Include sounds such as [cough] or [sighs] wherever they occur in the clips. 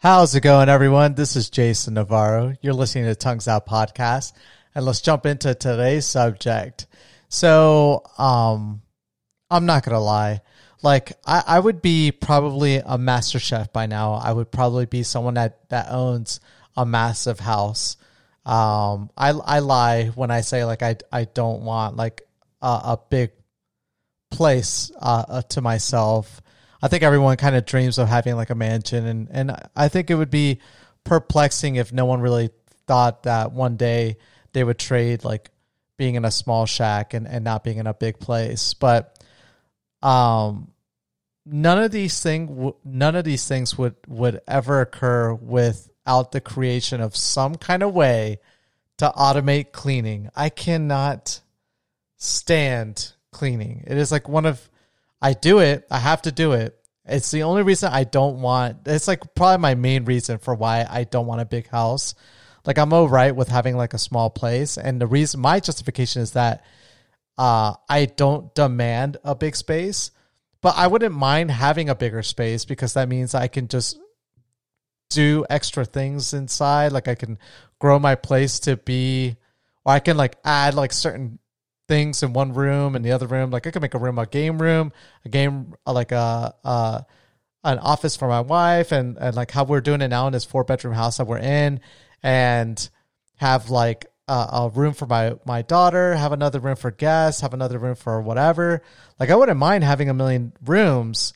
How's it going, everyone? This is Jason Navarro. You're listening to Tongues Out Podcast, and let's jump into today's subject. So, um, I'm not gonna lie. Like, I, I would be probably a master chef by now. I would probably be someone that, that owns a massive house. Um, I, I lie when I say like I, I don't want like a, a big place uh, uh, to myself. I think everyone kind of dreams of having like a mansion, and and I think it would be perplexing if no one really thought that one day they would trade like being in a small shack and, and not being in a big place. But um, none of these thing none of these things would would ever occur without the creation of some kind of way to automate cleaning. I cannot stand cleaning. It is like one of I do it. I have to do it. It's the only reason I don't want. It's like probably my main reason for why I don't want a big house. Like I'm all right with having like a small place, and the reason my justification is that uh, I don't demand a big space, but I wouldn't mind having a bigger space because that means I can just do extra things inside. Like I can grow my place to be, or I can like add like certain things in one room and the other room. Like I could make a room a game room, a game uh, like a an office for my wife, and and like how we're doing it now in this four bedroom house that we're in, and have like a room for my my daughter, have another room for guests, have another room for whatever. Like I wouldn't mind having a million rooms.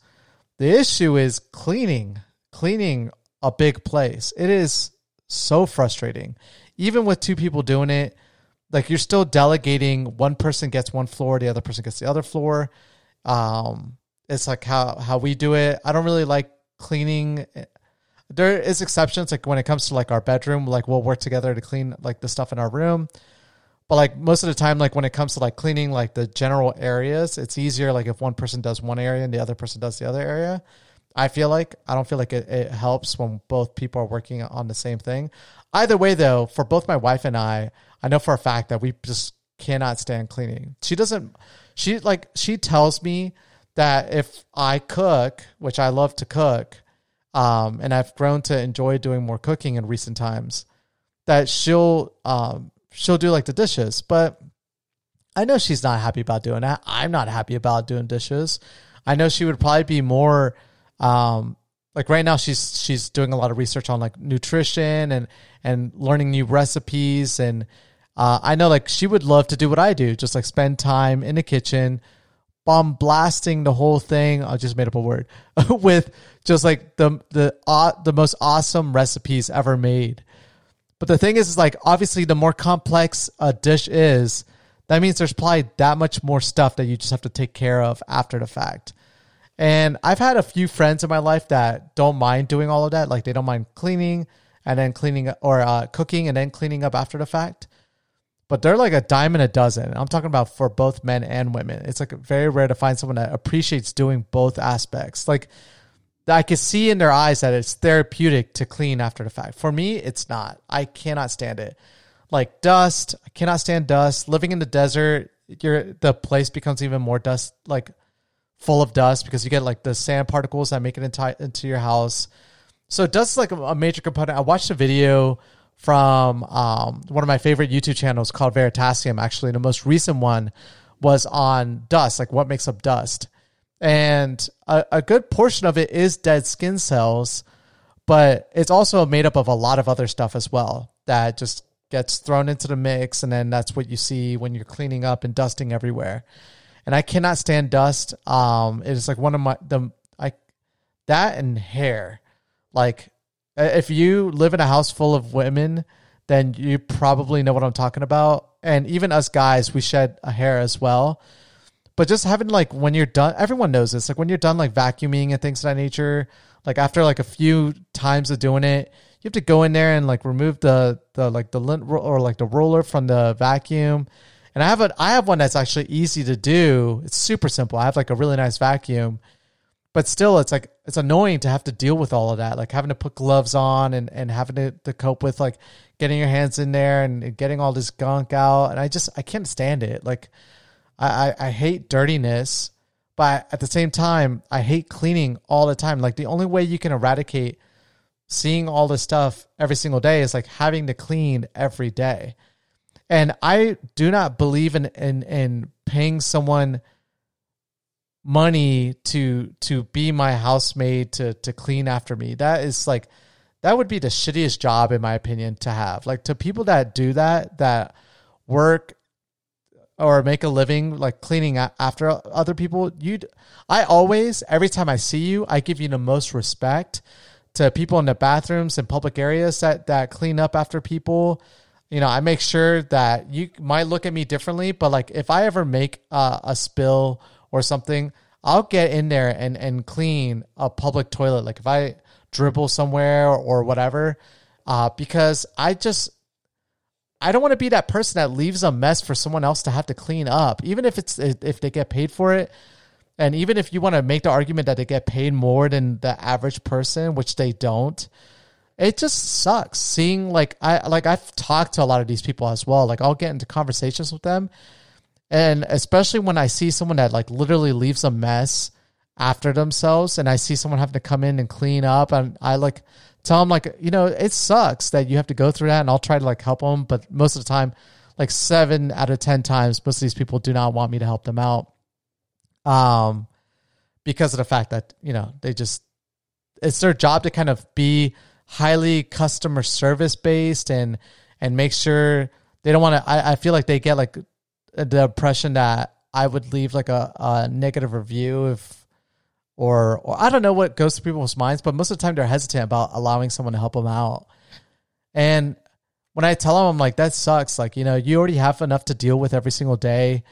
The issue is cleaning, cleaning a big place. It is so frustrating. Even with two people doing it, like you're still delegating one person gets one floor the other person gets the other floor. Um it's like how how we do it. I don't really like cleaning. There is exceptions like when it comes to like our bedroom like we'll work together to clean like the stuff in our room. But like most of the time like when it comes to like cleaning like the general areas it's easier like if one person does one area and the other person does the other area i feel like i don't feel like it, it helps when both people are working on the same thing either way though for both my wife and i I know for a fact that we just cannot stand cleaning. She doesn't. She like she tells me that if I cook, which I love to cook, um, and I've grown to enjoy doing more cooking in recent times, that she'll um she'll do like the dishes, but I know she's not happy about doing that. I'm not happy about doing dishes. I know she would probably be more um like right now she's she's doing a lot of research on like nutrition and and learning new recipes and uh, I know like she would love to do what I do, just like spend time in the kitchen, bomb blasting the whole thing. I just made up a word [laughs] with just like the the uh, the most awesome recipes ever made. But the thing is, is like obviously the more complex a dish is, that means there's probably that much more stuff that you just have to take care of after the fact. And I've had a few friends in my life that don't mind doing all of that. Like they don't mind cleaning and then cleaning or uh, cooking and then cleaning up after the fact but they're like a dime and a dozen. I'm talking about for both men and women. It's like very rare to find someone that appreciates doing both aspects. Like I can see in their eyes that it's therapeutic to clean after the fact. For me, it's not. I cannot stand it. Like dust, I cannot stand dust. Living in the desert, your the place becomes even more dust, like full of dust because you get like the sand particles that make it into, into your house. So dust is like a major component. I watched a video from um, one of my favorite YouTube channels called Veritasium. Actually, the most recent one was on dust, like what makes up dust. And a, a good portion of it is dead skin cells, but it's also made up of a lot of other stuff as well that just gets thrown into the mix. And then that's what you see when you're cleaning up and dusting everywhere. And I cannot stand dust. Um, it is like one of my, the, I, that and hair. Like if you live in a house full of women, then you probably know what I'm talking about. And even us guys, we shed a hair as well. But just having like when you're done, everyone knows this. Like when you're done like vacuuming and things of that nature, like after like a few times of doing it, you have to go in there and like remove the the like the lint or like the roller from the vacuum. And I have a I have one that's actually easy to do. It's super simple. I have like a really nice vacuum but still it's like it's annoying to have to deal with all of that like having to put gloves on and, and having to, to cope with like getting your hands in there and getting all this gunk out and i just i can't stand it like i i, I hate dirtiness but at the same time i hate cleaning all the time like the only way you can eradicate seeing all this stuff every single day is like having to clean every day. And I do not believe in in, in paying someone money to to be my housemaid to to clean after me. That is like that would be the shittiest job in my opinion to have. Like to people that do that that work or make a living like cleaning after other people, you I always every time I see you, I give you the most respect to people in the bathrooms and public areas that that clean up after people. You know, I make sure that you might look at me differently, but like if I ever make a spill or something, I'll get in there and, and clean a public toilet. Like if I dribble somewhere or, or whatever, uh, because I just, I don't want to be that person that leaves a mess for someone else to have to clean up, even if it's, if they get paid for it. And even if you want to make the argument that they get paid more than the average person, which they don't, it just sucks seeing like I like I've talked to a lot of these people as well. Like I'll get into conversations with them and especially when I see someone that like literally leaves a mess after themselves and I see someone having to come in and clean up and I like tell them like, you know, it sucks that you have to go through that and I'll try to like help them. But most of the time, like seven out of 10 times, most of these people do not want me to help them out. Um, because of the fact that, you know, they just, it's their job to kind of be highly customer service based and, and make sure they don't want to, I, I feel like they get like the impression that I would leave like a, a negative review if, or, or I don't know what goes through people's minds, but most of the time they're hesitant about allowing someone to help them out. And when I tell them, I'm like, that sucks. Like, you know, you already have enough to deal with every single day,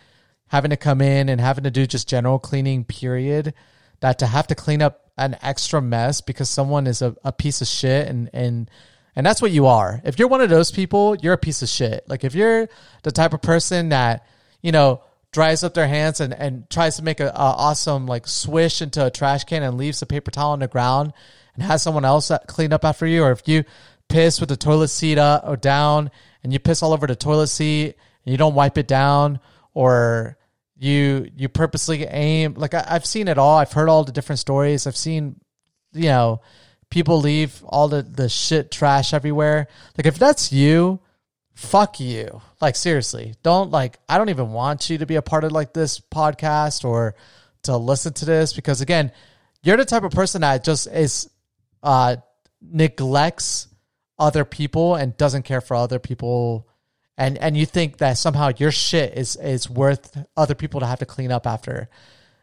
having to come in and having to do just general cleaning, period. That to have to clean up an extra mess because someone is a, a piece of shit and, and, and that's what you are. If you're one of those people, you're a piece of shit. Like if you're the type of person that, you know, dries up their hands and, and tries to make a, a awesome like swish into a trash can and leaves a paper towel on the ground and has someone else clean up after you, or if you piss with the toilet seat up or down and you piss all over the toilet seat and you don't wipe it down, or you you purposely aim like I, I've seen it all. I've heard all the different stories. I've seen, you know, people leave all the, the shit trash everywhere. Like if that's you, fuck you. Like seriously, don't like I don't even want you to be a part of like this podcast or to listen to this because again, you're the type of person that just is uh neglects other people and doesn't care for other people and and you think that somehow your shit is is worth other people to have to clean up after.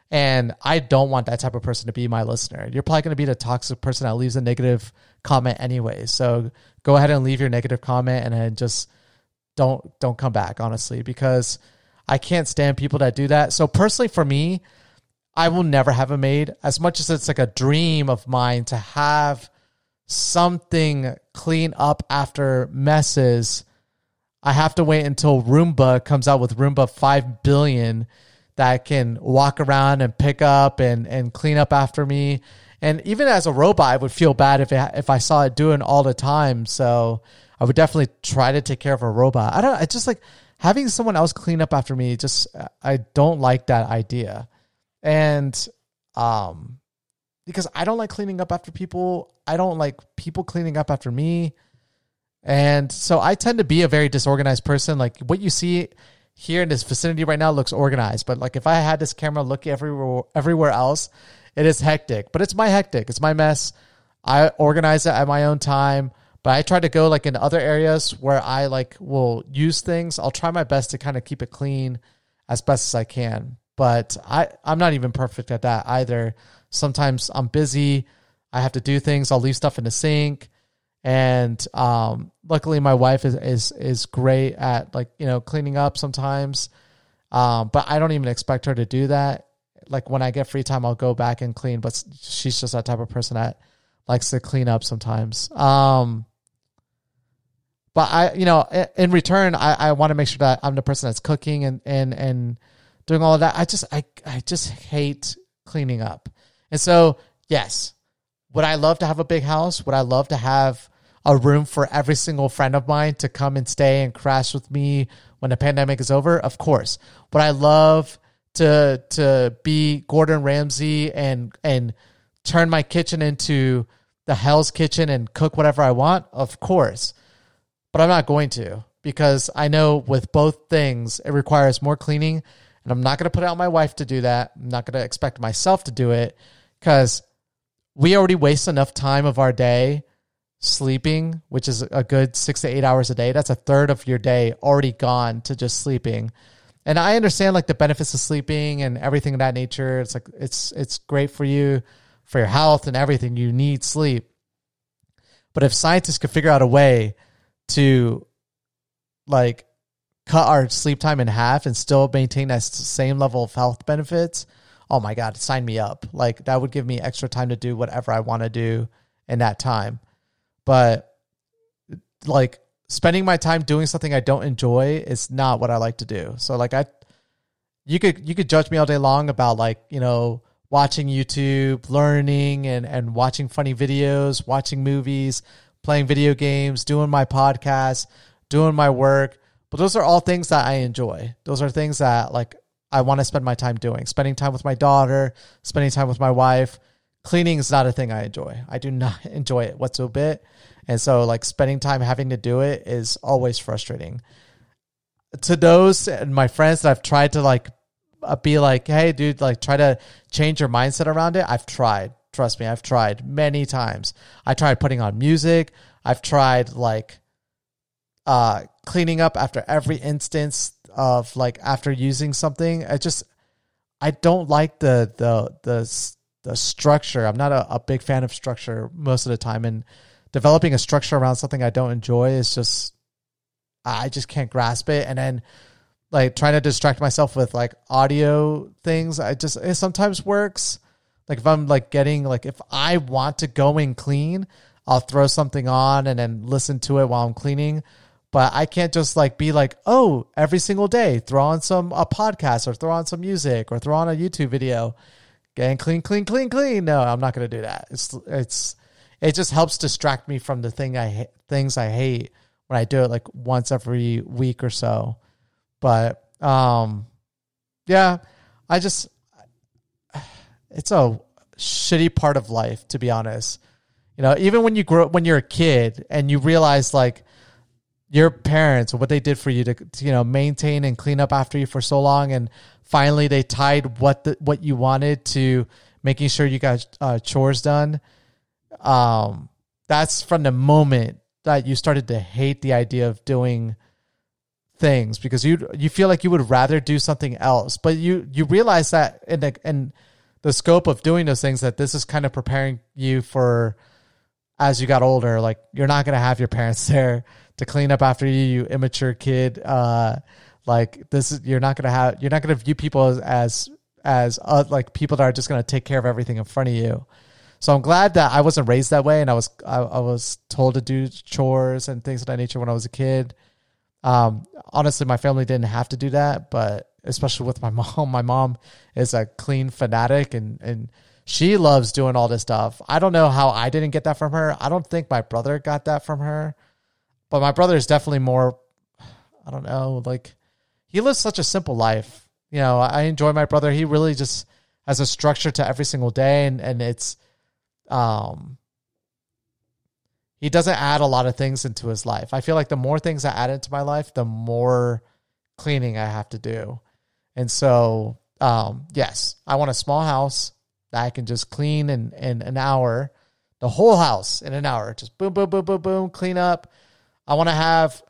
And I don't want that type of person to be my listener. You're probably going to be the toxic person that leaves a negative comment anyway. So go ahead and leave your negative comment and then just don't don't come back honestly because I can't stand people that do that. So personally for me, I will never have a maid as much as it's like a dream of mine to have something clean up after messes. I have to wait until Roomba comes out with Roomba 5 billion that can walk around and pick up and, and clean up after me. And even as a robot, I would feel bad if it, if I saw it doing all the time. So I would definitely try to take care of a robot. I don't. I just like having someone else clean up after me. Just I don't like that idea, and um, because I don't like cleaning up after people. I don't like people cleaning up after me. And so I tend to be a very disorganized person. Like what you see here in this vicinity right now looks organized, but like if I had this camera look everywhere everywhere else, it is hectic. But it's my hectic. It's my mess. I organize it at my own time. But I try to go like in other areas where I like will use things. I'll try my best to kind of keep it clean as best as I can. But I I'm not even perfect at that either. Sometimes I'm busy. I have to do things. I'll leave stuff in the sink. And um, luckily, my wife is, is is great at like you know cleaning up sometimes. Um, but I don't even expect her to do that. Like when I get free time, I'll go back and clean. But she's just that type of person that likes to clean up sometimes. Um, but I, you know, in return, I, I want to make sure that I'm the person that's cooking and and and doing all of that. I just I I just hate cleaning up. And so, yes, would I love to have a big house? Would I love to have a room for every single friend of mine to come and stay and crash with me when the pandemic is over? Of course. Would I love to to be Gordon Ramsay and and turn my kitchen into the Hell's Kitchen and cook whatever I want? Of course. But I'm not going to because I know with both things, it requires more cleaning. And I'm not going to put out my wife to do that. I'm not going to expect myself to do it because we already waste enough time of our day sleeping, which is a good six to eight hours a day. That's a third of your day already gone to just sleeping. And I understand like the benefits of sleeping and everything of that nature. It's like it's it's great for you, for your health and everything. You need sleep. But if scientists could figure out a way to like cut our sleep time in half and still maintain that same level of health benefits, oh my god, sign me up. Like that would give me extra time to do whatever I want to do in that time. But like spending my time doing something I don't enjoy is not what I like to do. So like I you could you could judge me all day long about like, you know, watching YouTube, learning and and watching funny videos, watching movies, playing video games, doing my podcast, doing my work. But those are all things that I enjoy. Those are things that like I want to spend my time doing. Spending time with my daughter, spending time with my wife. Cleaning is not a thing I enjoy. I do not [laughs] enjoy it whatsoever. And so like spending time having to do it is always frustrating. To those and my friends that I've tried to like uh, be like, hey, dude, like try to change your mindset around it. I've tried. Trust me, I've tried many times. I tried putting on music. I've tried like uh, cleaning up after every instance of like after using something. I just I don't like the the the the structure. I'm not a, a big fan of structure most of the time, and developing a structure around something I don't enjoy is just I just can't grasp it. And then like trying to distract myself with like audio things, I just it sometimes works. Like if I'm like getting like if I want to go and clean, I'll throw something on and then listen to it while I'm cleaning. But I can't just like be like, oh, every single day, throw on some a podcast or throw on some music or throw on a YouTube video, getting clean, clean, clean, clean. No, I'm not gonna do that. It's it's it just helps distract me from the thing I things I hate when I do it like once every week or so. But um, yeah, I just it's a shitty part of life to be honest. You know, even when you grow when you're a kid and you realize like your parents what they did for you to, to, you know maintain and clean up after you for so long and finally they tied what the, what you wanted to making sure you got uh, chores done. Um that's from the moment that you started to hate the idea of doing things because you you feel like you would rather do something else. But you you realize that in the in the scope of doing those things that this is kind of preparing you for as you got older. Like you're not going to have your parents [laughs] there to clean up after you, you immature kid. Uh, like this is you're not gonna have you're not gonna view people as as, as uh, like people that are just gonna take care of everything in front of you. So I'm glad that I wasn't raised that way, and I was I, I was told to do chores and things of that nature when I was a kid. Um, honestly, my family didn't have to do that, but especially with my [laughs] mom, my mom is a clean fanatic, and and she loves doing all this stuff. I don't know how I didn't get that from her. I don't think my brother got that from her. But my brother is definitely more, [sighs] I don't know, like he lives such a simple life. You know, I enjoy my brother. He really just has a structure to every single day and, and it's, um, he doesn't add a lot of things into his life. I feel like the more things I add into my life, the more cleaning I have to do. And so, um, yes, I want a small house that I can just clean in, in an hour, the whole house in an hour. Just boom, boom, boom, boom, boom, clean up, I want to have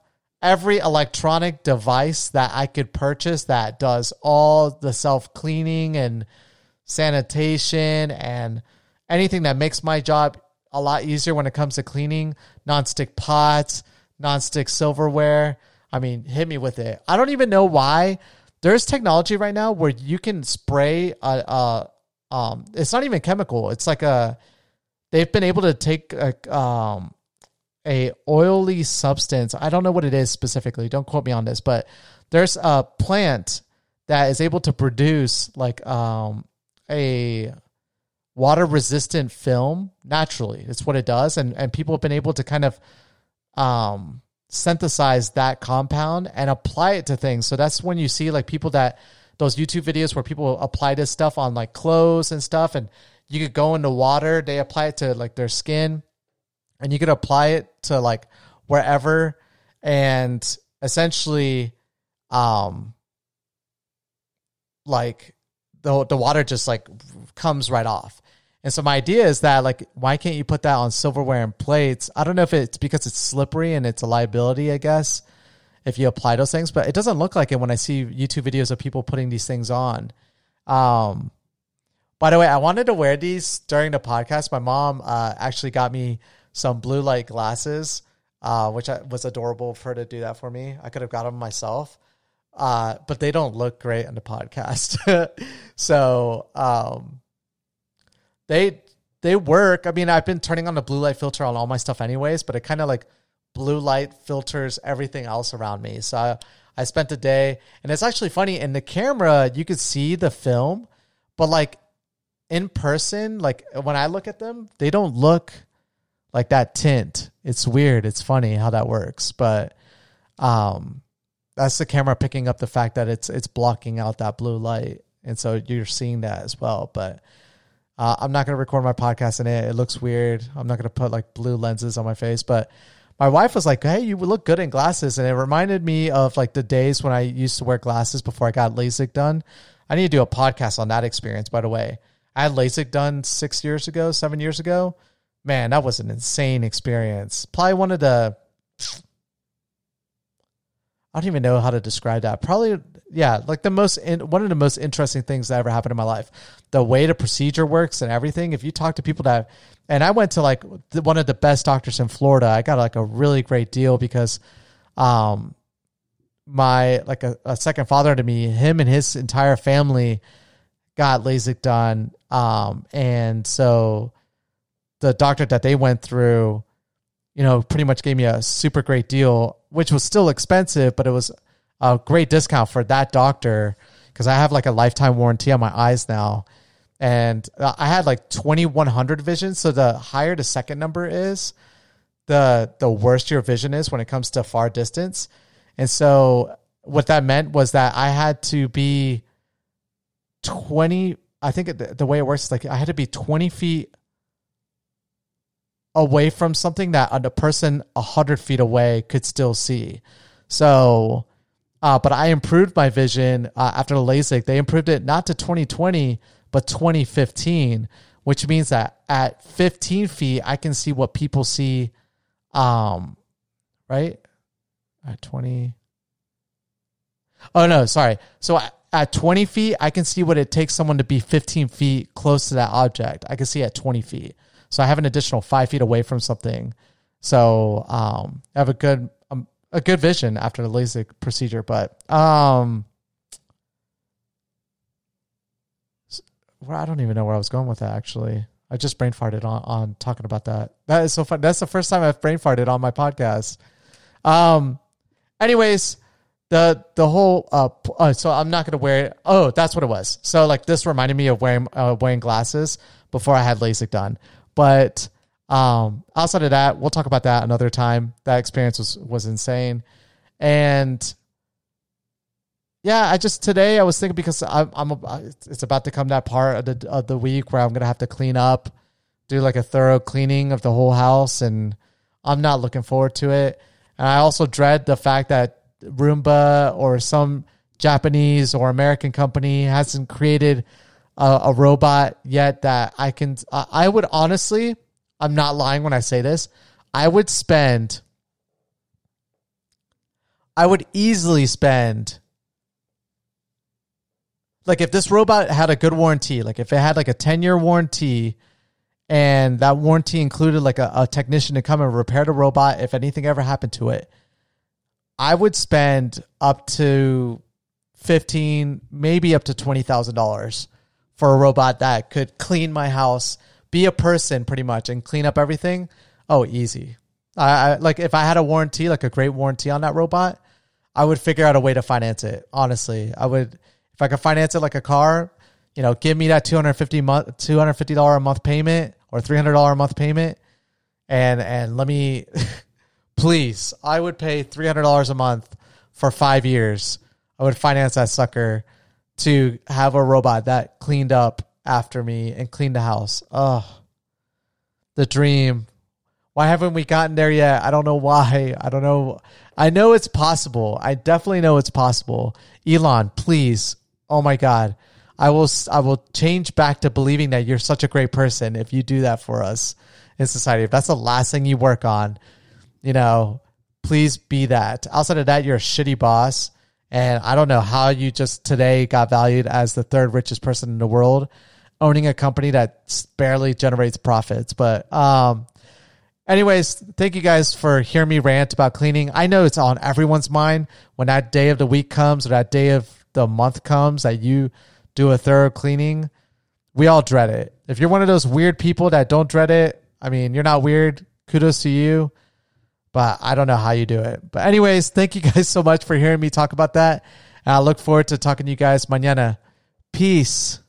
every electronic device that I could purchase that does all the self cleaning and sanitation and anything that makes my job a lot easier when it comes to cleaning non-stick pots, non-stick silverware. I mean, hit me with it. I don't even know why there's technology right now where you can spray a, a um it's not even chemical. It's like a they've been able to take a um a oily substance. I don't know what it is specifically. Don't quote me on this, but there's a plant that is able to produce like um, a water resistant film naturally. It's what it does, and and people have been able to kind of um, synthesize that compound and apply it to things. So that's when you see like people that those YouTube videos where people apply this stuff on like clothes and stuff, and you could go into water. They apply it to like their skin and you could apply it to like wherever and essentially um like the the water just like comes right off. And so my idea is that like why can't you put that on silverware and plates? I don't know if it's because it's slippery and it's a liability, I guess, if you apply those things, but it doesn't look like it when I see YouTube videos of people putting these things on. Um by the way, I wanted to wear these during the podcast. My mom uh, actually got me some blue light glasses, uh, which I, was adorable for her to do that for me. I could have got them myself, uh, but they don't look great on the podcast. [laughs] so um, they they work. I mean, I've been turning on the blue light filter on all my stuff anyways, but it kind of like blue light filters everything else around me. So I, I spent a day, and it's actually funny. In the camera, you could see the film, but like in person, like when I look at them, they don't look like that tint. It's weird. It's funny how that works, but um, that's the camera picking up the fact that it's it's blocking out that blue light, and so you're seeing that as well. But uh, I'm not gonna record my podcast in it. It looks weird. I'm not gonna put like blue lenses on my face, but my wife was like, "Hey, you look good in glasses," and it reminded me of like the days when I used to wear glasses before I got LASIK done. I need to do a podcast on that experience, by the way. I had LASIK done six years ago, seven years ago. Man, that was an insane experience. Probably one of the I don't even know how to describe that. Probably, yeah, like the most in, one of the most interesting things that ever happened in my life. The way the procedure works and everything. If you talk to people that, and I went to like one of the best doctors in Florida. I got like a really great deal because, um, my like a, a second father to me, him and his entire family got LASIK done. Um, and so the doctor that they went through, you know, pretty much gave me a super great deal, which was still expensive, but it was a great discount for that doctor because I have like a lifetime warranty on my eyes now. And uh, I had like 2100 vision. So the higher the second number is, the the worse your vision is when it comes to far distance. And so what that meant was that I had to be 20 i think the, the way it works is like i had to be 20 feet away from something that a person 100 feet away could still see. So uh, but i improved my vision uh, after the lasik. They improved it not to 2020 but 2015 which means that at 15 feet i can see what people see um right? At 20 oh no sorry. So at 20 feet, I can see what it takes someone to be 15 feet close to that object. I can see at 20 feet. So I have an additional five feet away from something. So um, I have a good um, a good vision after the LASIK procedure. But um, well, I don't even know where I was going with that. Actually, I just brain farted on, on talking about that. That is so fun. That's the first time I've brain farted on my podcast. Um, anyways the the whole uh, uh so I'm not gonna wear it. Oh, that's what it was. So like this reminded me of wearing uh, wearing glasses before I had LASIK done. But um outside of that, we'll talk about that another time. That experience was was insane, and yeah, I just today I was thinking because I'm, I'm it's about to come that part of the of the week where I'm gonna have to clean up, do like a thorough cleaning of the whole house, and I'm not looking forward to it. And I also dread the fact that Roomba or some Japanese or American company hasn't created a, a robot yet that I can. I would honestly, I'm not lying when I say this. I would spend. I would easily spend like if this robot had a good warranty, like if it had like a 10 year warranty and that warranty included like a, a, technician to come and repair the robot if anything ever happened to it, I would spend up to fifteen, maybe up to twenty thousand dollars for a robot that could clean my house, be a person pretty much, and clean up everything. Oh, easy. I, I like if I had a warranty, like a great warranty on that robot, I would figure out a way to finance it. Honestly, I would if I could finance it like a car. You know, give me that two hundred fifty month, two hundred fifty dollar a month payment or three hundred dollar a month payment, and and let me [laughs] please, I would pay three hundred dollars a month for five years. I would finance that sucker to have a robot that cleaned up after me and cleaned the house. Oh, the dream. Why haven't we gotten there yet? I don't know why. [laughs] I don't know. I know it's possible. I definitely know it's possible. Elon, please. Oh my God. I will I will change back to believing that you're such a great person if you do that for us in society. If that's the last thing you work on, you know, please be that. Outside of that, you're a shitty boss. And I don't know how you just today got valued as the third richest person in the world, owning a company that barely generates profits. But um anyways, thank you guys for hearing me rant about cleaning. I know it's on everyone's mind when that day of the week comes or that day of the month comes that you do a thorough cleaning, we all dread it. If you're one of those weird people that don't dread it, I mean, you're not weird. Kudos to you. But I don't know how you do it. But, anyways, thank you [laughs] guys so much for hearing me talk about that. I look forward to talking to you guys mañana. Peace.